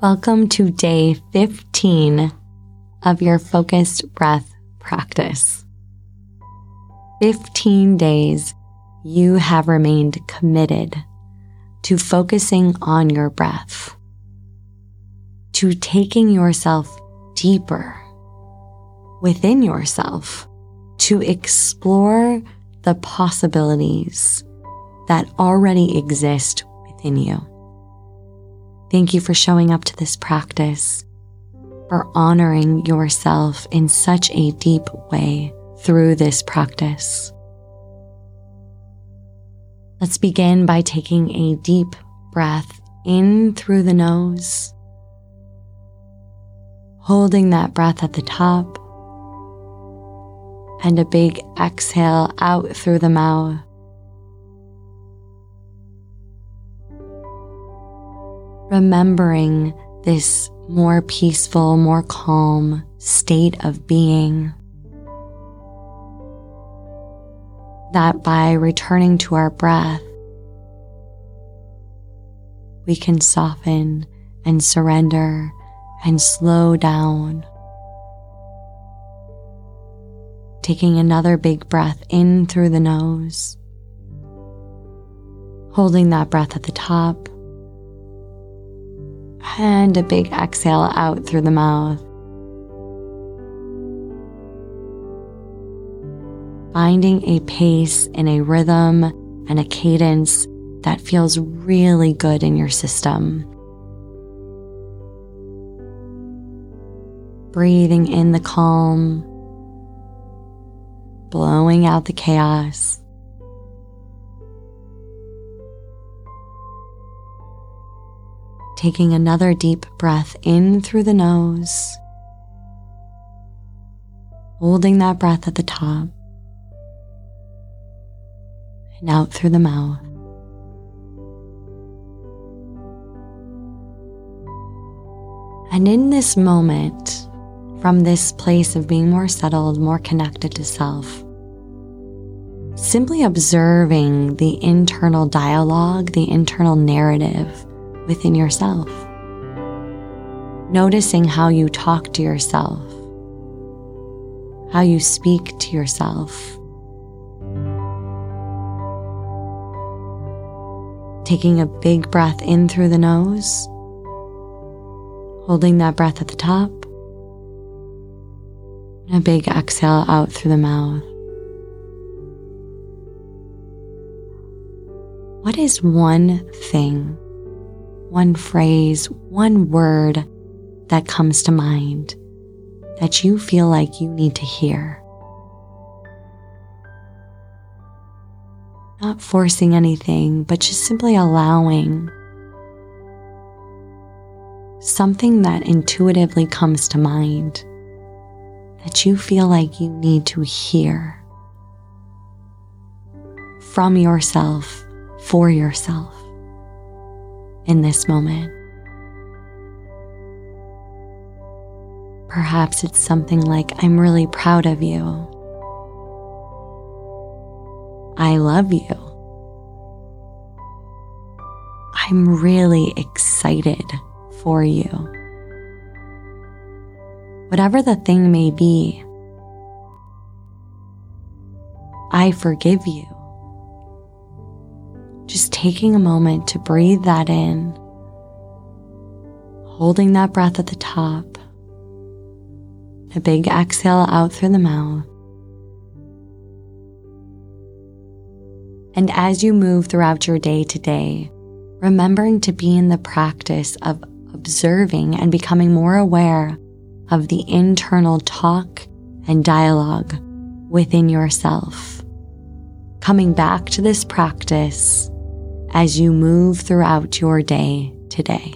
Welcome to day 15 of your focused breath practice. 15 days you have remained committed to focusing on your breath, to taking yourself deeper within yourself, to explore the possibilities that already exist within you. Thank you for showing up to this practice, for honoring yourself in such a deep way through this practice. Let's begin by taking a deep breath in through the nose, holding that breath at the top, and a big exhale out through the mouth. Remembering this more peaceful, more calm state of being. That by returning to our breath, we can soften and surrender and slow down. Taking another big breath in through the nose, holding that breath at the top and a big exhale out through the mouth. Finding a pace and a rhythm and a cadence that feels really good in your system. Breathing in the calm, blowing out the chaos. Taking another deep breath in through the nose, holding that breath at the top, and out through the mouth. And in this moment, from this place of being more settled, more connected to self, simply observing the internal dialogue, the internal narrative within yourself. Noticing how you talk to yourself, how you speak to yourself. Taking a big breath in through the nose, holding that breath at the top, and a big exhale out through the mouth. What is one thing one phrase, one word that comes to mind that you feel like you need to hear. Not forcing anything, but just simply allowing something that intuitively comes to mind that you feel like you need to hear from yourself for yourself in this moment. Perhaps it's something like, I'm really proud of you. I love you. I'm really excited for you. Whatever the thing may be, I forgive you. Just taking a moment to breathe that in, holding that breath at the top, a big exhale out through the mouth. And as you move throughout your day today, remembering to be in the practice of observing and becoming more aware of the internal talk and dialogue within yourself. Coming back to this practice as you move throughout your day today.